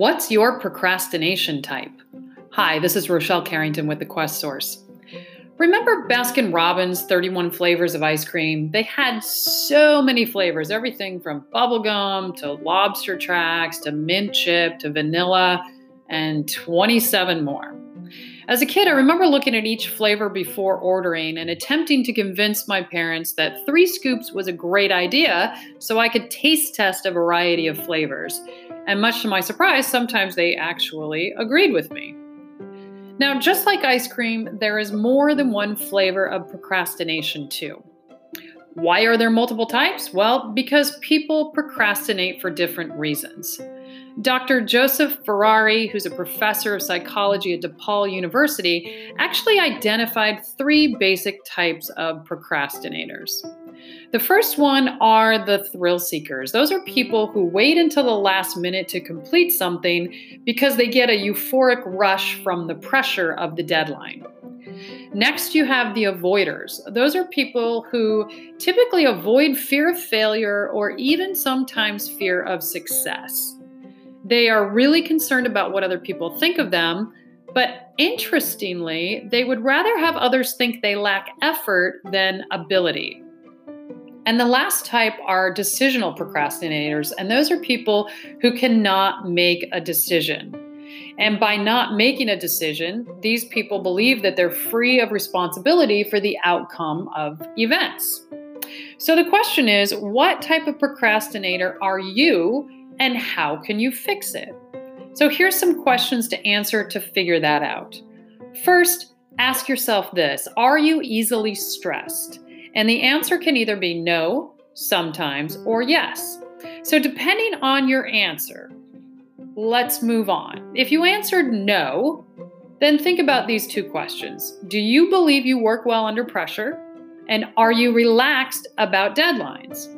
What's your procrastination type? Hi, this is Rochelle Carrington with the Quest Source. Remember Baskin Robbins 31 flavors of ice cream? They had so many flavors, everything from bubblegum to lobster tracks to mint chip to vanilla and 27 more. As a kid, I remember looking at each flavor before ordering and attempting to convince my parents that three scoops was a great idea so I could taste test a variety of flavors. And much to my surprise, sometimes they actually agreed with me. Now, just like ice cream, there is more than one flavor of procrastination, too. Why are there multiple types? Well, because people procrastinate for different reasons. Dr. Joseph Ferrari, who's a professor of psychology at DePaul University, actually identified three basic types of procrastinators. The first one are the thrill seekers. Those are people who wait until the last minute to complete something because they get a euphoric rush from the pressure of the deadline. Next, you have the avoiders. Those are people who typically avoid fear of failure or even sometimes fear of success. They are really concerned about what other people think of them, but interestingly, they would rather have others think they lack effort than ability. And the last type are decisional procrastinators, and those are people who cannot make a decision. And by not making a decision, these people believe that they're free of responsibility for the outcome of events. So the question is what type of procrastinator are you? and how can you fix it? So here's some questions to answer to figure that out. First, ask yourself this Are you easily stressed? And the answer can either be no, sometimes, or yes. So depending on your answer, let's move on. If you answered no, then think about these two questions Do you believe you work well under pressure? And are you relaxed about deadlines?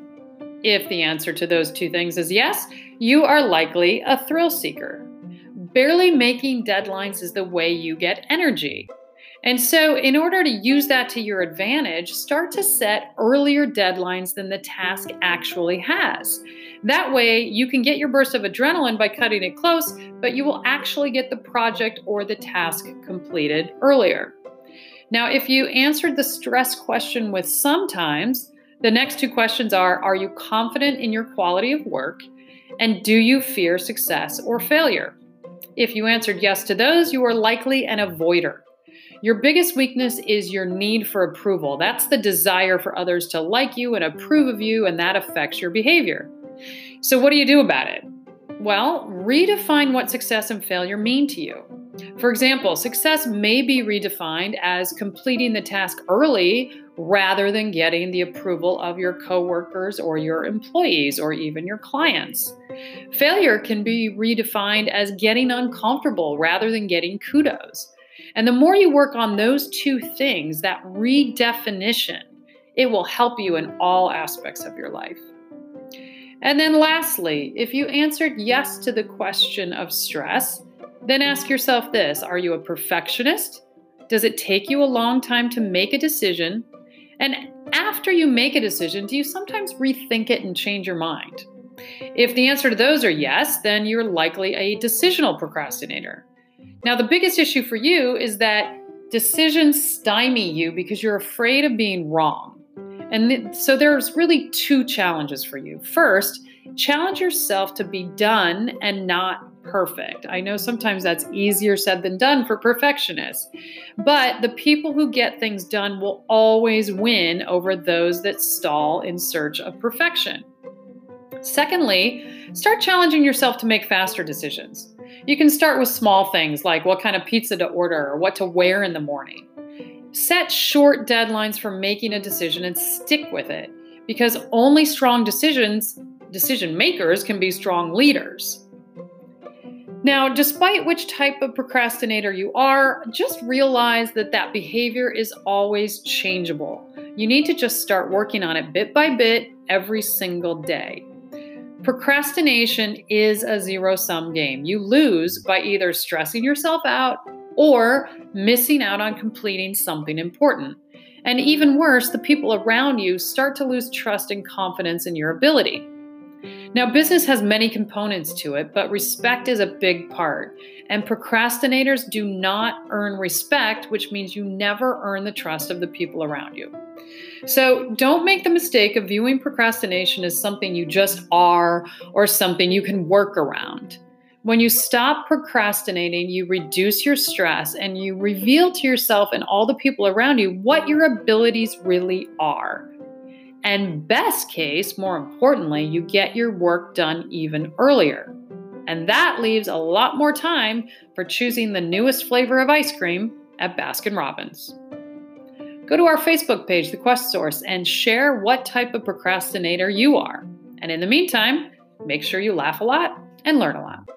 If the answer to those two things is yes, you are likely a thrill seeker. Barely making deadlines is the way you get energy. And so, in order to use that to your advantage, start to set earlier deadlines than the task actually has. That way, you can get your burst of adrenaline by cutting it close, but you will actually get the project or the task completed earlier. Now, if you answered the stress question with sometimes, the next two questions are Are you confident in your quality of work? And do you fear success or failure? If you answered yes to those, you are likely an avoider. Your biggest weakness is your need for approval. That's the desire for others to like you and approve of you, and that affects your behavior. So, what do you do about it? Well, redefine what success and failure mean to you. For example, success may be redefined as completing the task early rather than getting the approval of your coworkers or your employees or even your clients. Failure can be redefined as getting uncomfortable rather than getting kudos. And the more you work on those two things, that redefinition, it will help you in all aspects of your life. And then lastly, if you answered yes to the question of stress, then ask yourself this Are you a perfectionist? Does it take you a long time to make a decision? And after you make a decision, do you sometimes rethink it and change your mind? If the answer to those are yes, then you're likely a decisional procrastinator. Now, the biggest issue for you is that decisions stymie you because you're afraid of being wrong. And th- so there's really two challenges for you. First, challenge yourself to be done and not perfect. I know sometimes that's easier said than done for perfectionists, but the people who get things done will always win over those that stall in search of perfection. Secondly, start challenging yourself to make faster decisions. You can start with small things like what kind of pizza to order or what to wear in the morning. Set short deadlines for making a decision and stick with it because only strong decisions decision makers can be strong leaders. Now, despite which type of procrastinator you are, just realize that that behavior is always changeable. You need to just start working on it bit by bit every single day. Procrastination is a zero sum game. You lose by either stressing yourself out or missing out on completing something important. And even worse, the people around you start to lose trust and confidence in your ability. Now, business has many components to it, but respect is a big part. And procrastinators do not earn respect, which means you never earn the trust of the people around you. So don't make the mistake of viewing procrastination as something you just are or something you can work around. When you stop procrastinating, you reduce your stress and you reveal to yourself and all the people around you what your abilities really are. And best case, more importantly, you get your work done even earlier. And that leaves a lot more time for choosing the newest flavor of ice cream at Baskin Robbins. Go to our Facebook page, The Quest Source, and share what type of procrastinator you are. And in the meantime, make sure you laugh a lot and learn a lot.